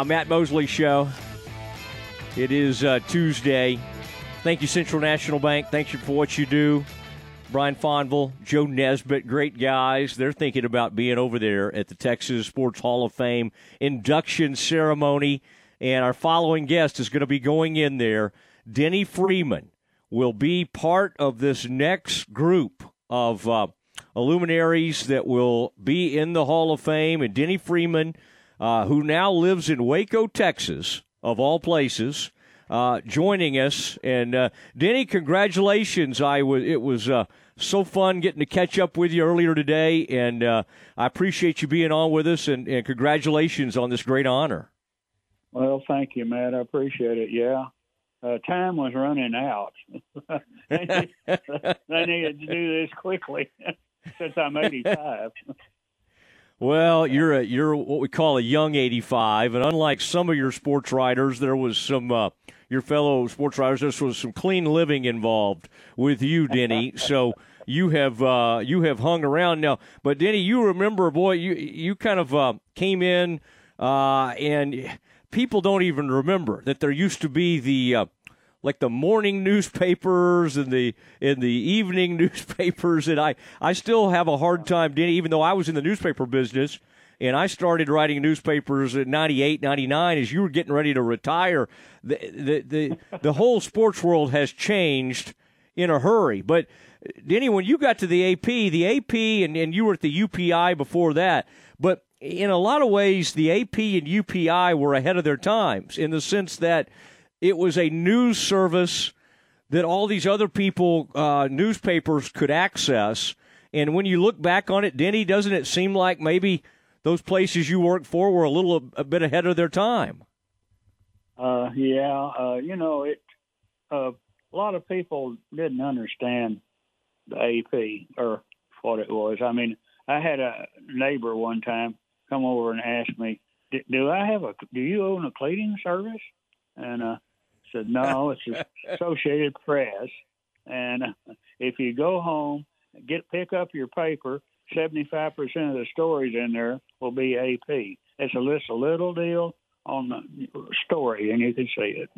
Uh, Matt Mosley Show. It is uh, Tuesday. Thank you, Central National Bank. Thank you for what you do. Brian Fonville, Joe Nesbitt, great guys. They're thinking about being over there at the Texas Sports Hall of Fame induction ceremony. And our following guest is going to be going in there. Denne Freeman will be part of this next group of uh, luminaries that will be in the Hall of Fame. And Denne Freeman, uh, who now lives in Waco, Texas, of all places, uh, joining us. And uh, Denne, congratulations! I was it was uh, so fun getting to catch up with you earlier today, and uh, I appreciate you being on with us. And, and congratulations on this great honor. Well, thank you, Matt. I appreciate it. Yeah. Uh, time was running out. they, need, they needed to do this quickly since I'm 85. Well, you're a, you're what we call a young 85, and unlike some of your sports writers, there was some uh, your fellow sports writers. There was some clean living involved with you, Denne. so you have uh, you have hung around now. But Denne, you remember, boy, you you kind of uh, came in, uh, and people don't even remember that there used to be the uh, like the morning newspapers and the in the evening newspapers and I I still have a hard time even though I was in the newspaper business and I started writing newspapers at 98 99 as you were getting ready to retire. The the the, the whole sports world has changed in a hurry. But Denne when you got to the AP the AP and, and you were at the UPI before that but in a lot of ways the AP and UPI were ahead of their times in the sense that it was a news service that all these other people, uh, newspapers, could access. And when you look back on it, Denne, doesn't it seem like maybe those places you worked for were a little a bit ahead of their time? Uh, yeah, uh, you know, it. Uh, a lot of people didn't understand the AP or what it was. I mean, I had a neighbor one time come over and ask me, "Do I have a? Do you own a cleaning service?" And uh, said, no, it's Associated Press. And if you go home, get pick up your paper, 75% of the stories in there will be AP. It's a list a little deal on the story, and you can see it.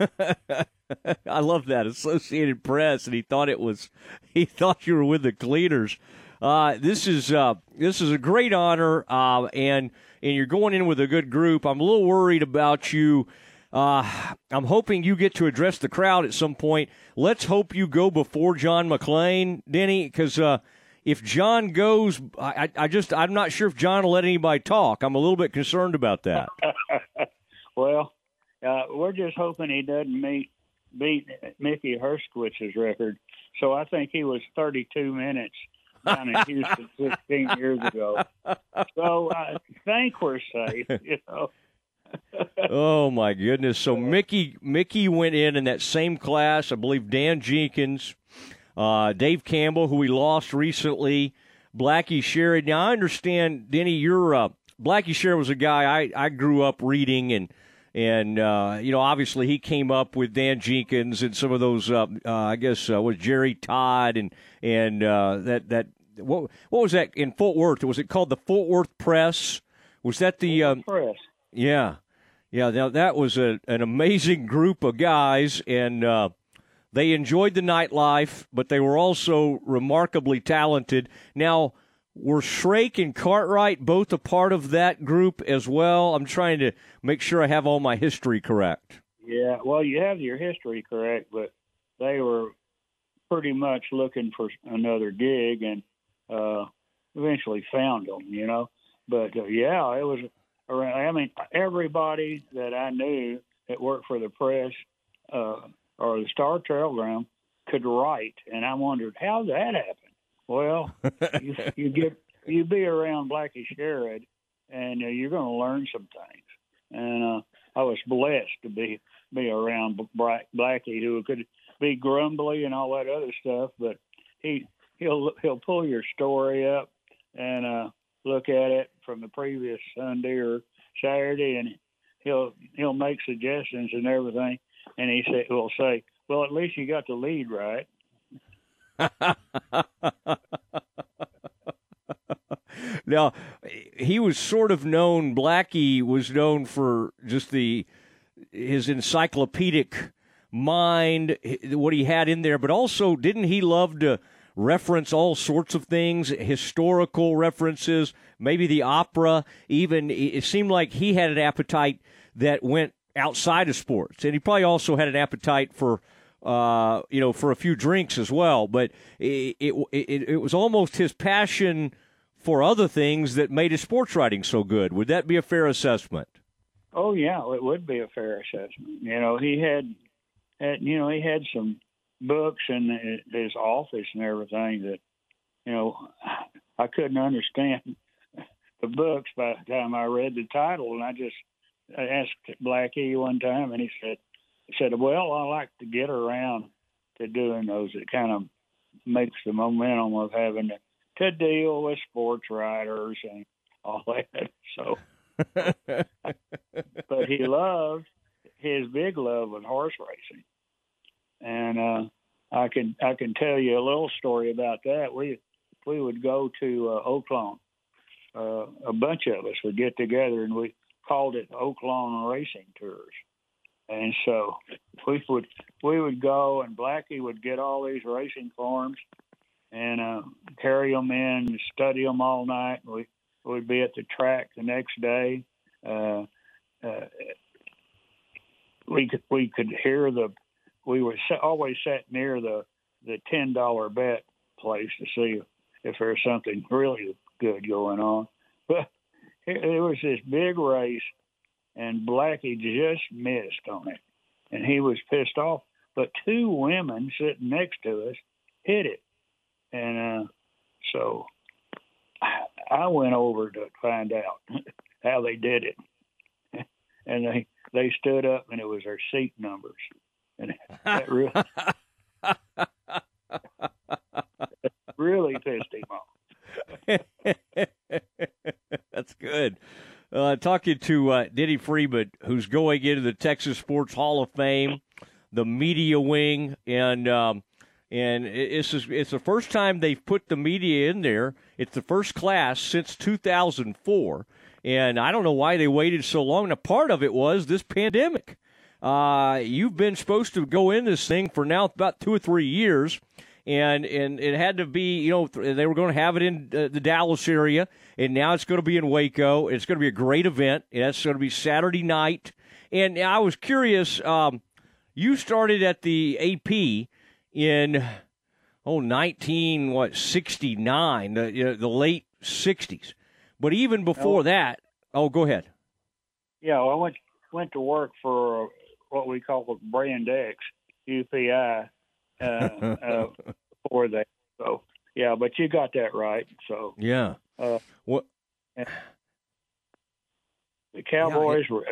I love that Associated Press, and he thought it was he thought you were with the cleaners. Uh, this is uh, this is a great honor, uh, and and you're going in with a good group. I'm a little worried about you uh, I'm hoping you get to address the crowd at some point. Let's hope you go before John McClain, Denne, because uh, if John goes, I, I just I'm not sure if John will let anybody talk. I'm a little bit concerned about that. well, uh, we're just hoping he doesn't meet beat Mickey Herskowitz's record. So I think he was 32 minutes down in Houston 16 years ago. So I think we're safe. You know oh my goodness! So Mickey Mickey went in in that same class. I believe Dan Jenkins, uh, Dave Campbell, who we lost recently, Blackie Sherrod. Now I understand, Denne, you're uh, Blackie Sherrod was a guy I I grew up reading and. And uh, you know, obviously, he came up with Dan Jenkins and some of those. Uh, uh, I guess uh, was Jerry Todd and and uh, that that what what was that in Fort Worth? Was it called the Fort Worth Press? Was that the um, Press? Yeah, yeah. Now that was a, an amazing group of guys, and uh, they enjoyed the nightlife, but they were also remarkably talented. Now, were Shrake and Cartwright both a part of that group as well? I'm trying to make sure I have all my history correct. Yeah, well, you have your history correct, but they were pretty much looking for another gig and uh, eventually found them, you know. But uh, yeah, it was around. I mean, everybody that I knew that worked for the press uh, or the Star Telegram could write, and I wondered how that happened. Well, you, you get you be around Blackie Sherrod, and uh, you're going to learn some things. And uh, I was blessed to be be around Blackie, who could be grumbly and all that other stuff, but he he'll he'll pull your story up and uh, look at it from the previous Sunday or Saturday, and he'll he'll make suggestions and everything, and he say will say, "Well, at least you got the lead right." now, he was sort of known. Blackie was known for just the his encyclopedic mind, what he had in there, but also didn't he love to reference all sorts of things, historical references, maybe the opera, even it seemed like he had an appetite that went outside of sports. And he probably also had an appetite for uh, you know, for a few drinks as well, but it, it, it, it was almost his passion for other things that made his sports writing so good. Would that be a fair assessment? Oh yeah, it would be a fair assessment. You know, he had, had you know, he had some books and his office and everything that, you know, I couldn't understand the books by the time I read the title, and I just I asked Blackie one time, and he said, he said, well, I like to get around to doing those. It kind of makes the momentum of having to, to deal with sports writers and all that. So, but he loved his big love was horse racing and uh, I can I can tell you a little story about that. We we would go to uh, Oaklawn. Uh, a bunch of us would get together, and we called it Oaklawn Racing Tours. And so we would we would go, and Blackie would get all these racing forms and uh, carry them in, study them all night. We would be at the track the next day. Uh, uh, we could we could hear the we were always sat near the the ten dollar bet place to see if there's something really good going on. But it, it was this big race, and Blackie just missed on it, and he was pissed off. But two women sitting next to us hit it, and uh, so I went over to find out how they did it, and they they stood up, and it was their seat numbers and that really really pissed him off. That's good. Uh, talking to uh, Denne Freeman, who's going into the Texas Sports Hall of Fame, the media wing, and um, and it's it's the first time they've put the media in there. It's the first class since 2004, and I don't know why they waited so long. And A part of it was this pandemic. Uh, you've been supposed to go in this thing for now about two or three years, and and it had to be you know they were going to have it in uh, the Dallas area, and now it's going to be in Waco. It's going to be a great event. It's going to be Saturday night, and I was curious. Um, you started at the AP in oh 19 what 69 the you know, the late 60s, but even before oh. that. Oh, go ahead. Yeah, well, I went went to work for what we call brand X UPI uh, uh, for that. So yeah, but you got that right. So yeah. Uh, what? The Cowboys yeah, it, were.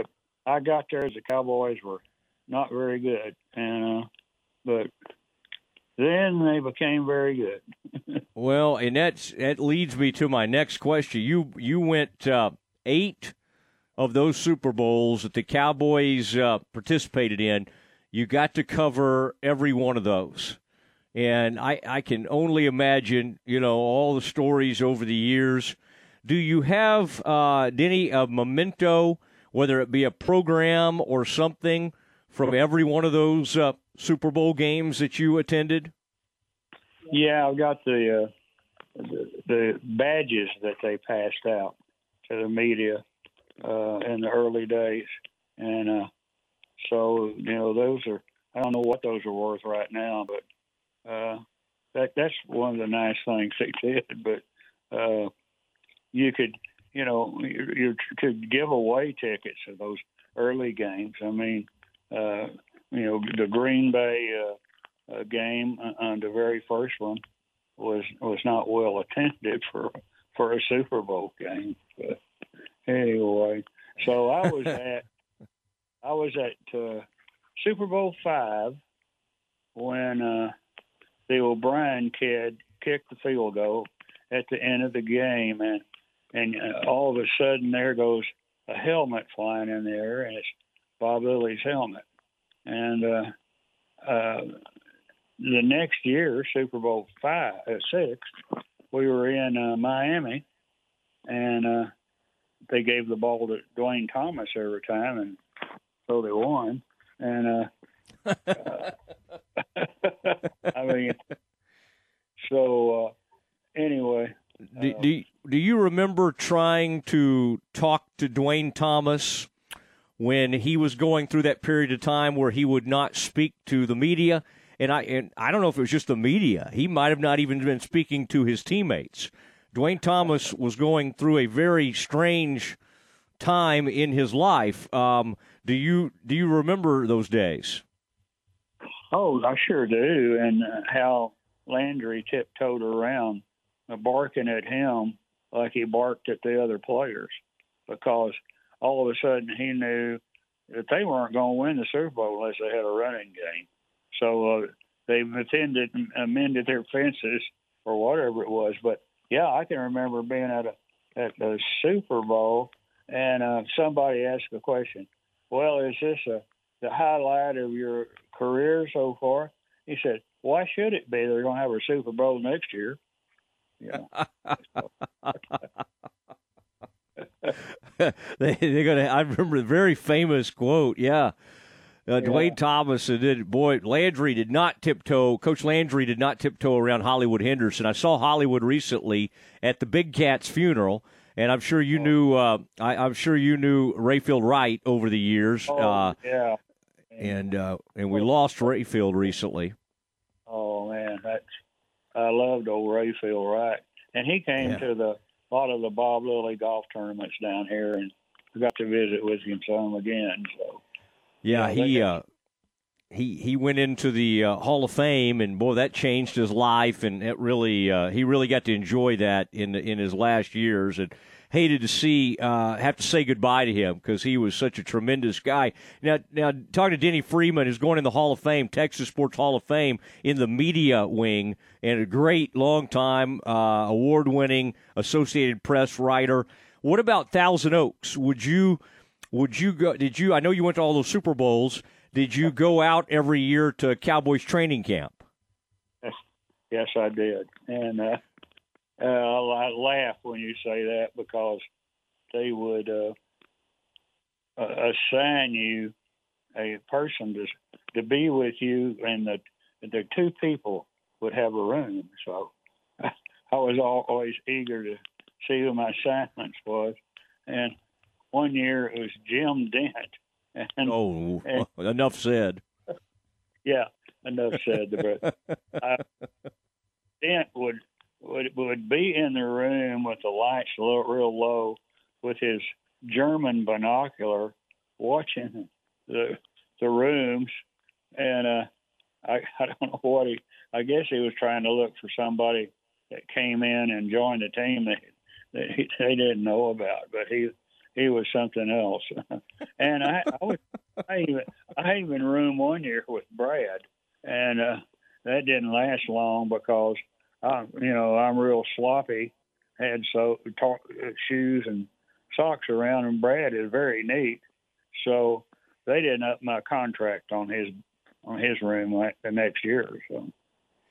I got there as the Cowboys were not very good, and uh, but then they became very good. well, and that's that leads me to my next question. You you went uh, eight of those Super Bowls that the Cowboys uh, participated in, you got to cover every one of those. And I, I can only imagine, you know, all the stories over the years. Do you have, uh, Denne, a memento, whether it be a program or something, from every one of those uh, Super Bowl games that you attended? Yeah, I've got the, uh, the the badges that they passed out to the media uh, in the early days, and uh, so you know those are I don't know what those are worth right now, but uh, that that's one of the nice things they did. But uh, you could you know you, you could give away tickets to those early games. I mean, uh, you know the Green Bay uh, uh, game on the very first one was was not well attended for for a Super Bowl game. But anyway, so I was at I was at uh, Super Bowl five when uh, the O'Brien kid kicked the field goal at the end of the game, and and uh, all of a sudden there goes a helmet flying in the air, and it's Bob Lilly's helmet. And uh, uh, the next year, Super Bowl five, uh, six, we were in uh, Miami, and uh, they gave the ball to Duane Thomas every time, and so they won. And uh, uh I mean, so uh, anyway. Do, do, do you remember trying to talk to Duane Thomas when he was going through that period of time where he would not speak to the media? And I and I don't know if it was just the media. He might have not even been speaking to his teammates. Duane Thomas was going through a very strange time in his life. Um, do you do you remember those days? Oh, I sure do. And uh, how Landry tiptoed around, uh, barking at him like he barked at the other players, because all of a sudden he knew that they weren't going to win the Super Bowl unless they had a running game. So uh, they attended, amended their fences or whatever it was. But yeah, I can remember being at a at the Super Bowl and uh, somebody asked a question. Well, is this a the highlight of your career so far? He said, "Why should it be? They're going to have a Super Bowl next year." Yeah. they, they're gonna. I remember the very famous quote. Yeah, uh, Duane Thomas did. Boy, Landry did not tiptoe. Coach Landry did not tiptoe around Hollywood Henderson. I saw Hollywood recently at the Big Cat's funeral, and I'm sure you oh. knew. Uh, I, am sure you knew Rayfield Wright over the years. Oh, uh, yeah. And uh, and we lost Rayfield recently. Oh man, that's I loved old Rayfield Wright, and he came yeah. to the a lot of the Bob Lilly golf tournaments down here, and I got to visit with him some again. So yeah, he uh, he he went into the uh, Hall of Fame, and boy, that changed his life, and it really uh, he really got to enjoy that in in his last years, and hated to see uh, have to say goodbye to him because he was such a tremendous guy. Now, now talking to Denne Freeman, who's going in the Hall of Fame, Texas Sports Hall of Fame, in the media wing, and a great long time uh, award winning Associated Press writer. What about Thousand Oaks? Would you? Would you go? Did you? I know you went to all those Super Bowls. Did you go out every year to Cowboys training camp? Yes, I did, and uh, uh, I laugh when you say that because they would uh, assign you a person to to be with you, and the the two people would have a room. So I was always eager to see who my assignments was, and one year it was Jim Dent. And, oh, and, enough said. Yeah, enough said. But uh, Dent would would would be in the room with the lights low, real low, with his German binocular, watching the the rooms, and uh, I I don't know what he. I guess he was trying to look for somebody that came in and joined the team that, that he, they didn't know about, but he he was something else. and I, I was I even I even room one year with Brad, and uh, that didn't last long because I you know I'm real sloppy. Had so talk, shoes and socks around, and Brad is very neat. So they didn't up my contract on his on his room like the next year. or So.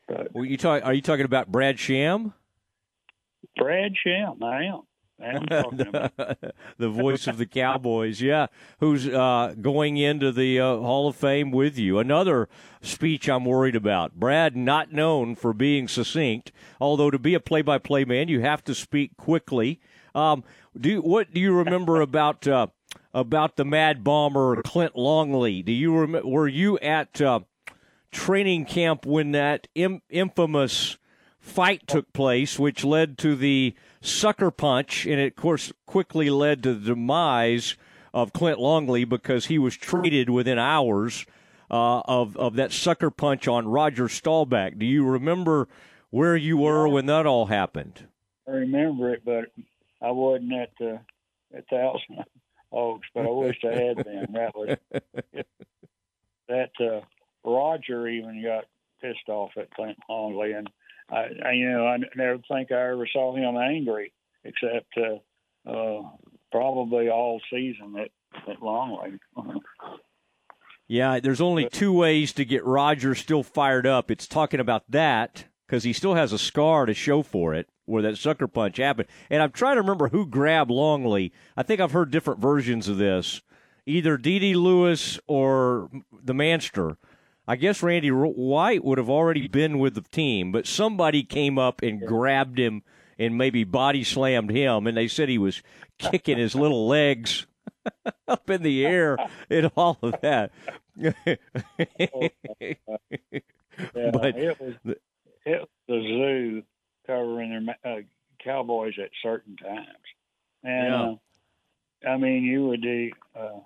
But, well, you talk? Are you talking about Brad Sham? Brad Sham, I am. the voice of the Cowboys, yeah, who's uh, going into the uh, Hall of Fame with you. Another speech I'm worried about. Brad, not known for being succinct, although to be a play-by-play man, you have to speak quickly. Um, do what do you remember about uh, about the Mad Bomber Clint Longley? Do you rem- were you at uh, training camp when that Im- infamous fight took place, which led to the sucker punch, and it, of course, quickly led to the demise of Clint Longley because he was treated within hours uh, of of that sucker punch on Roger Staubach. Do you remember where you were when that all happened? I remember it, but I wasn't at the at Thousand Oaks, but I wish I had been. That was that uh, Roger even got pissed off at Clint Longley, and I, I you know I never think I ever saw him angry except uh, uh, probably all season at at Longley. yeah, there's only two ways to get Roger still fired up. It's talking about that because he still has a scar to show for it where that sucker punch happened. And I'm trying to remember who grabbed Longley. I think I've heard different versions of this, either D.D. Lewis or the Manster. I guess Randy White would have already been with the team, but somebody came up and grabbed him and maybe body slammed him, and they said he was kicking his little legs up in the air and all of that. yeah, but it was, it was the zoo covering their uh, cowboys at certain times, and yeah. uh, I mean, you would do uh,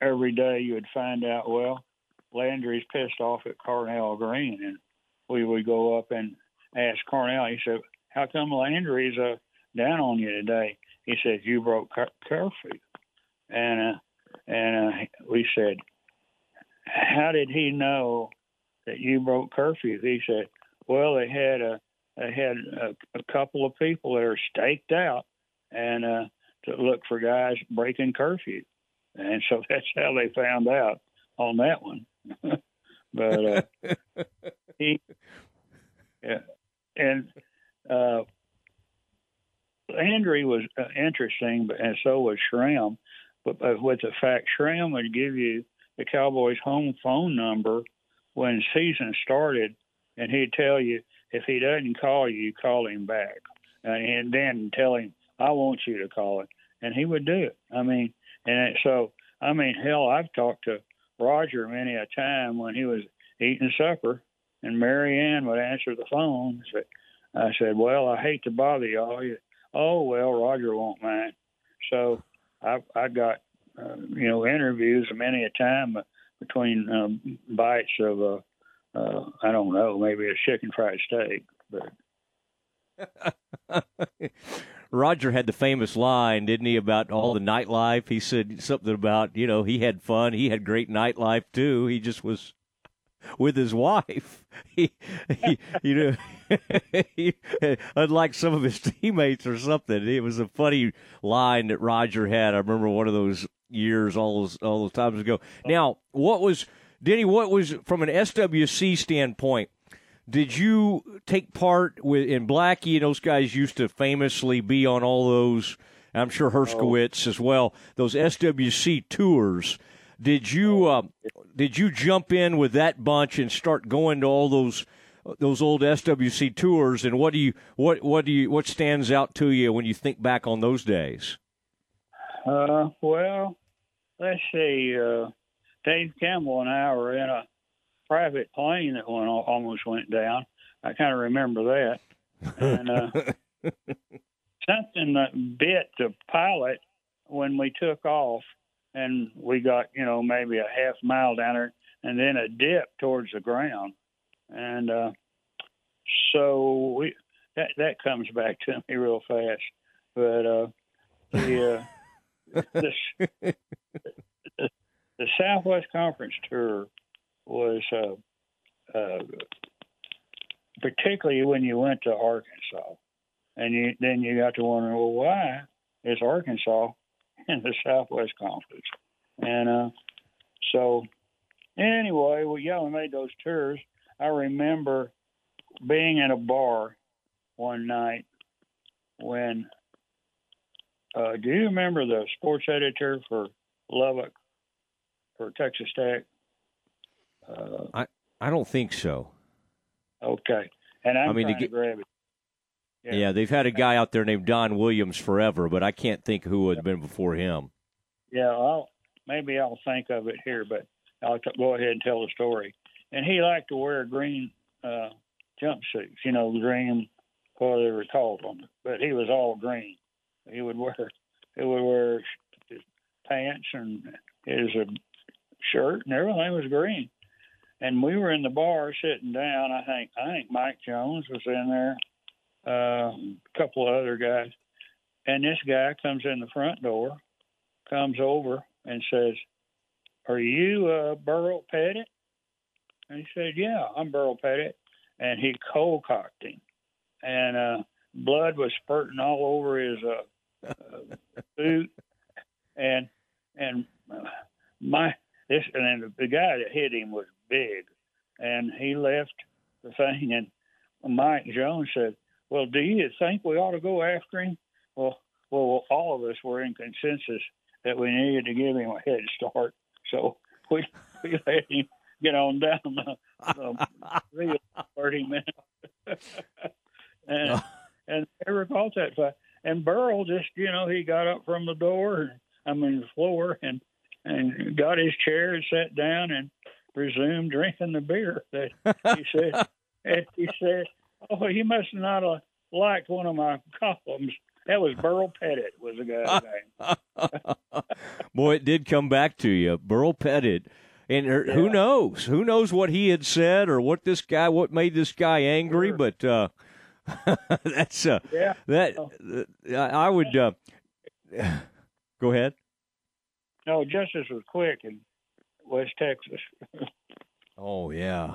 every day. You would find out well, Landry's pissed off at Cornell Green, and we would go up and ask Carnell. He said, "How come Landry's uh, down on you today?" He said, "You broke cur- curfew," and uh, and uh, we said, "How did he know that you broke curfew?" He said, "Well, they had a they had a, a couple of people that are staked out and uh, to look for guys breaking curfew, and so that's how they found out on that one." but uh, he, yeah, and uh, Landry was uh, interesting, but and so was Schramm. But, but with the fact Schramm would give you the Cowboys' home phone number when season started, and he'd tell you if he doesn't call you, you call him back, and then tell him I want you to call it, and he would do it. I mean, and so I mean, hell, I've talked to Roger many a time when he was eating supper, and Mary Ann would answer the phone. I said, "Well, I hate to bother y'all. You, Oh well, Roger won't mind. So I I got uh, you know interviews many a time between um, bites of a uh, I don't know maybe a chicken fried steak, but. Roger had the famous line, didn't he, about all the nightlife? He said something about, you know, he had fun. He had great nightlife too. He just was with his wife. He, he you know, he, unlike some of his teammates or something. It was a funny line that Roger had. I remember one of those years, all those all those times ago. Now, what was Denne? What was from an SWC standpoint? Did you take part with in Blackie and those guys used to famously be on all those? I'm sure Herskowitz oh. as well. Those SWC tours did you uh, did you jump in with that bunch and start going to all those those old SWC tours? And what do you what what do you what stands out to you when you think back on those days? Uh, well, let's see. Uh, Dave Campbell and I were in a private plane that went almost went down. I kind of remember that. And uh, something that bit the pilot when we took off and we got you know maybe a half mile down there, and then a dip towards the ground, and uh, so we that that comes back to me real fast. But uh, the, uh, the, the the Southwest Conference tour was uh, uh, particularly when you went to Arkansas, and you then you got to wondering, well, why is Arkansas in the Southwest Conference. And uh, so, anyway, well, yeah, we made those tours. I remember being in a bar one night when. Uh, do you remember the sports editor for Lubbock for Texas Tech? Uh, I I don't think so. Okay, and I'm I mean, to, get, to grab it. Yeah. yeah. they've had a guy out there named Don Williams forever, but I can't think who had been before him. Yeah, I'll maybe I'll think of it here, but I'll t- go ahead and tell the story. And he liked to wear green uh, jumpsuits, you know, green, what they were called on, but he was all green. He would wear he would wear his pants and his uh, shirt and everything was green. And we were in the bar sitting down. I think I think Mike Jones was in there uh, a couple of other guys. And this guy comes in the front door, comes over and says, Are you uh, Burle Pettit? And he said, Yeah, I'm Burle Pettit. And he cold cocked him. And uh, blood was spurting all over his uh, uh, boot. And and my this and the guy that hit him was big, and he left the thing and Mike Jones said, "Well, do you think we ought to go after him?" Well, well, all of us were in consensus that we needed to give him a head start, so we we let him get on down the, the field thirty minutes, and and never caught that fight. And Burle just, you know, he got up from the door, I mean the floor, and and got his chair and sat down and resumed drinking the beer that he said. and he said, "Oh, he must not have liked one of my columns." That was Burle Pettit was the guy's name. Boy, it did come back to you, Burle Pettit. And er, yeah. who knows? Who knows what he had said or what this guy, what made this guy angry? Sure. But uh, that's uh, yeah. That uh, I would uh, go ahead. No, justice was quick in West Texas. oh yeah.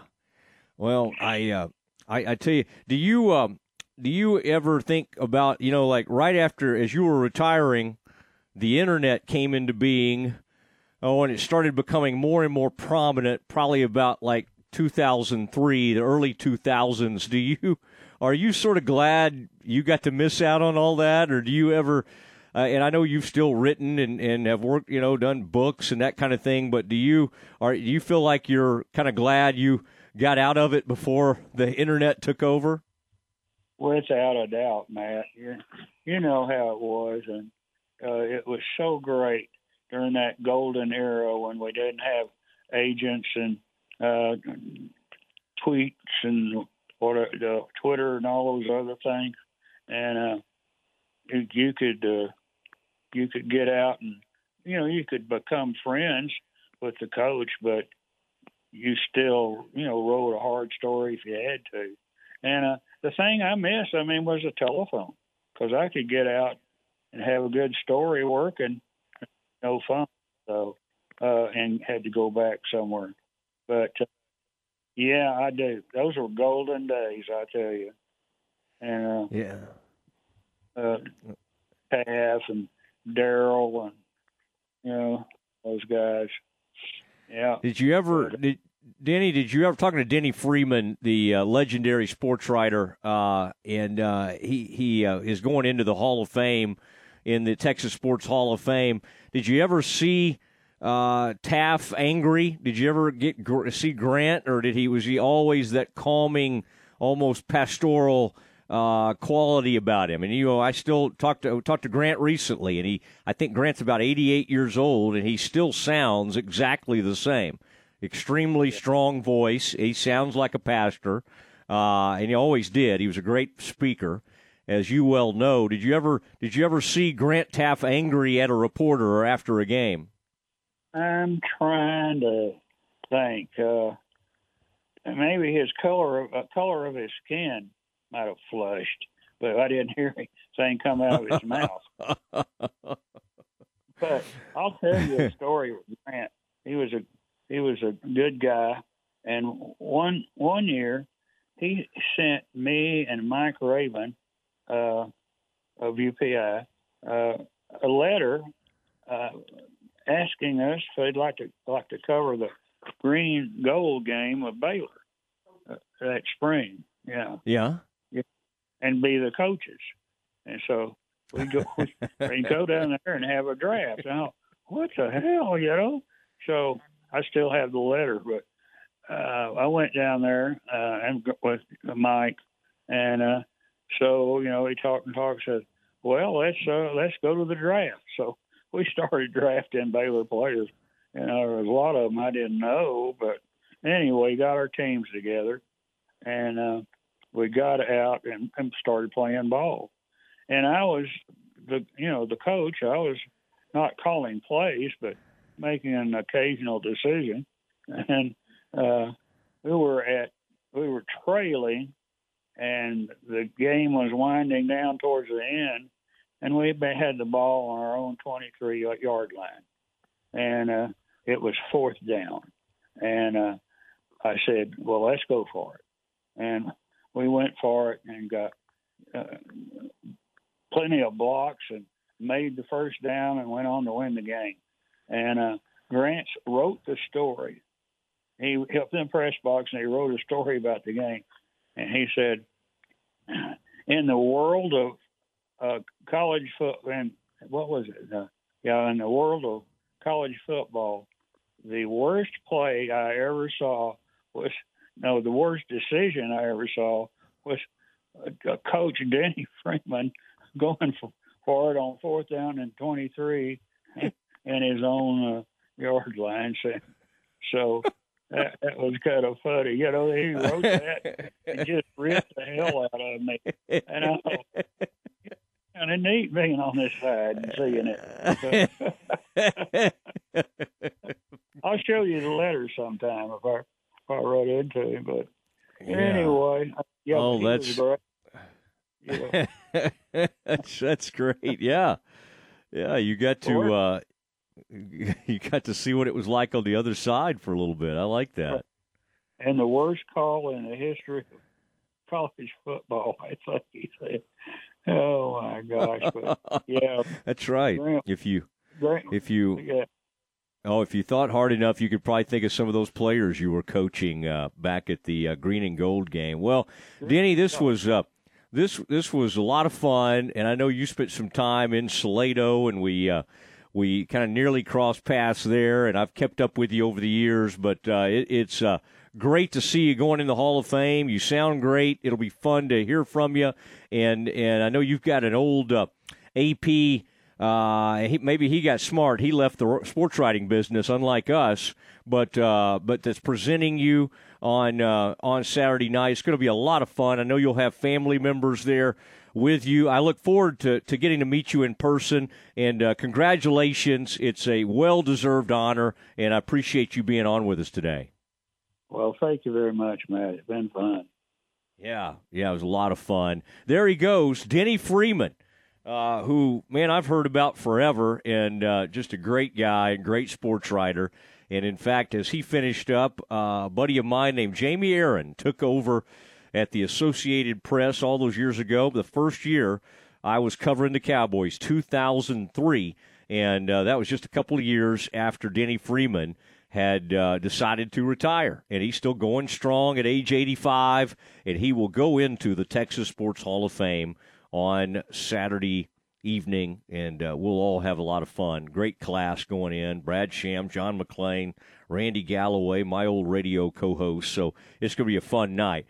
Well, I, uh, I I tell you, do you um, do you ever think about you know like right after as you were retiring, the internet came into being. Oh, and it started becoming more and more prominent. Probably about like 2003, the early 2000s. Do you are you sort of glad you got to miss out on all that, or do you ever? Uh, and I know you've still written and, and have worked, you know, done books and that kind of thing. But do you are do you feel like you're kind of glad you got out of it before the internet took over? Well, it's out of doubt, Matt. You, you know how it was, and uh, it was so great during that golden era when we didn't have agents and uh, tweets and what the Twitter and all those other things, and uh, you, you could uh, you could get out and you know you could become friends with the coach, but you still you know wrote a hard story if you had to. And uh, the thing I miss, I mean, was a telephone because I could get out and have a good story working, no fun. So uh, and had to go back somewhere, but. Uh, yeah, I do. Those were golden days, I tell you. And uh, yeah, uh, Teaff and Daryl and you know those guys. Yeah. Did you ever did Denne? Did you ever talking to Denne Freeman, the uh, legendary sports writer, uh, and uh, he he uh, is going into the Hall of Fame in the Texas Sports Hall of Fame. Did you ever see? uh, Teaff angry? Did you ever get see Grant, or did he was he always that calming, almost pastoral uh, quality about him? And you know, I still talked to talked to Grant recently, and he I think Grant's about 88 years old, and he still sounds exactly the same. Extremely strong voice. He sounds like a pastor, uh, and he always did. He was a great speaker as you well know. Did you ever did you ever see Grant Teaff angry at a reporter or after a game? I'm trying to think. Uh, maybe his color, uh, color of his skin might have flushed, but I didn't hear anything come out of his mouth. But I'll tell you a story with Grant. He was a he was a good guy, and one one year he sent me and Mike Raven uh, of UPI uh, a letter uh, asking us if they'd like to like to cover the green gold game of Baylor uh, that spring. Yeah. Yeah. And be the coaches. And so we go we go down there and have a draft. Now, what the hell, you know? So I still have the letter, but uh, I went down there uh, and with Mike, and uh, so you know he talked and talked. Said, "Well, let's uh, let's go to the draft." So we started drafting Baylor players. You know, there was a lot of them I didn't know, but anyway, got our teams together, and uh, we got out and, and started playing ball. And I was the you know the coach. I was not calling plays, but making an occasional decision. And uh, we were at we were trailing, and the game was winding down towards the end and we had the ball on our own 23 yard line, and uh, it was fourth down, and uh, I said, "Well, let's go for it," and we went for it and got uh, plenty of blocks and made the first down and went on to win the game. And uh, Grant wrote the story. He helped in press box and he wrote a story about the game. And he said, in the world of uh, college football, and what was it? Uh, yeah, in the world of college football, the worst play I ever saw was no, the worst decision I ever saw was uh, Coach Denne Freeman going for, for it on fourth down and 23 in his own uh, yard line. So, so that, that was kind of funny. You know, he wrote that and just ripped the hell out of me. And I thought kind of neat being on this side and seeing it. I'll show you the letter sometime if I I run into him. But Yeah. anyway, yeah, Oh, that's- great. Yeah. that's that's great. Yeah, yeah. You got to uh, you got to see what it was like on the other side for a little bit. I like that. and the worst call in the history of college football, I think he said. Oh my gosh! But yeah, That's right. Graham- If you if you Yeah, oh if you thought hard enough, you could probably think of some of those players you were coaching uh, back at the uh, Green and Gold game. Well, Denne, this was uh, this this was a lot of fun, and I know you spent some time in Salado, and we. Uh, we kind of nearly crossed paths there, and I've kept up with you over the years. But uh, it, it's uh, great to see you going in the Hall of Fame. You sound great. It'll be fun to hear from you, and and I know you've got an old uh, AP. Uh, he, maybe he got smart. He left the sports writing business, unlike us. But uh, but that's presenting you on uh, on Saturday night. It's going to be a lot of fun. I know you'll have family members there with you. I look forward to, to getting to meet you in person. And uh, congratulations. It's a well deserved honor, and I appreciate you being on with us today. well, thank you very much, Matt. It's been fun. Yeah, yeah, it was a lot of fun. There he goes, Denne Freeman, uh, who, man, I've heard about forever, and uh, just a great guy and great sports writer. And in fact, as he finished up, uh, a buddy of mine named Jaime Aron took over at the Associated Press all those years ago. The first year I was covering the Cowboys, 2003, and uh, that was just a couple of years after Denne Freeman had uh, decided to retire, and he's still going strong at age 85, and he will go into the Texas Sports Hall of Fame on Saturday evening, and uh, we'll all have a lot of fun. Great class going in. Brad Sham, John McClain, Randy Galloway, my old radio co-host. So it's going to be a fun night.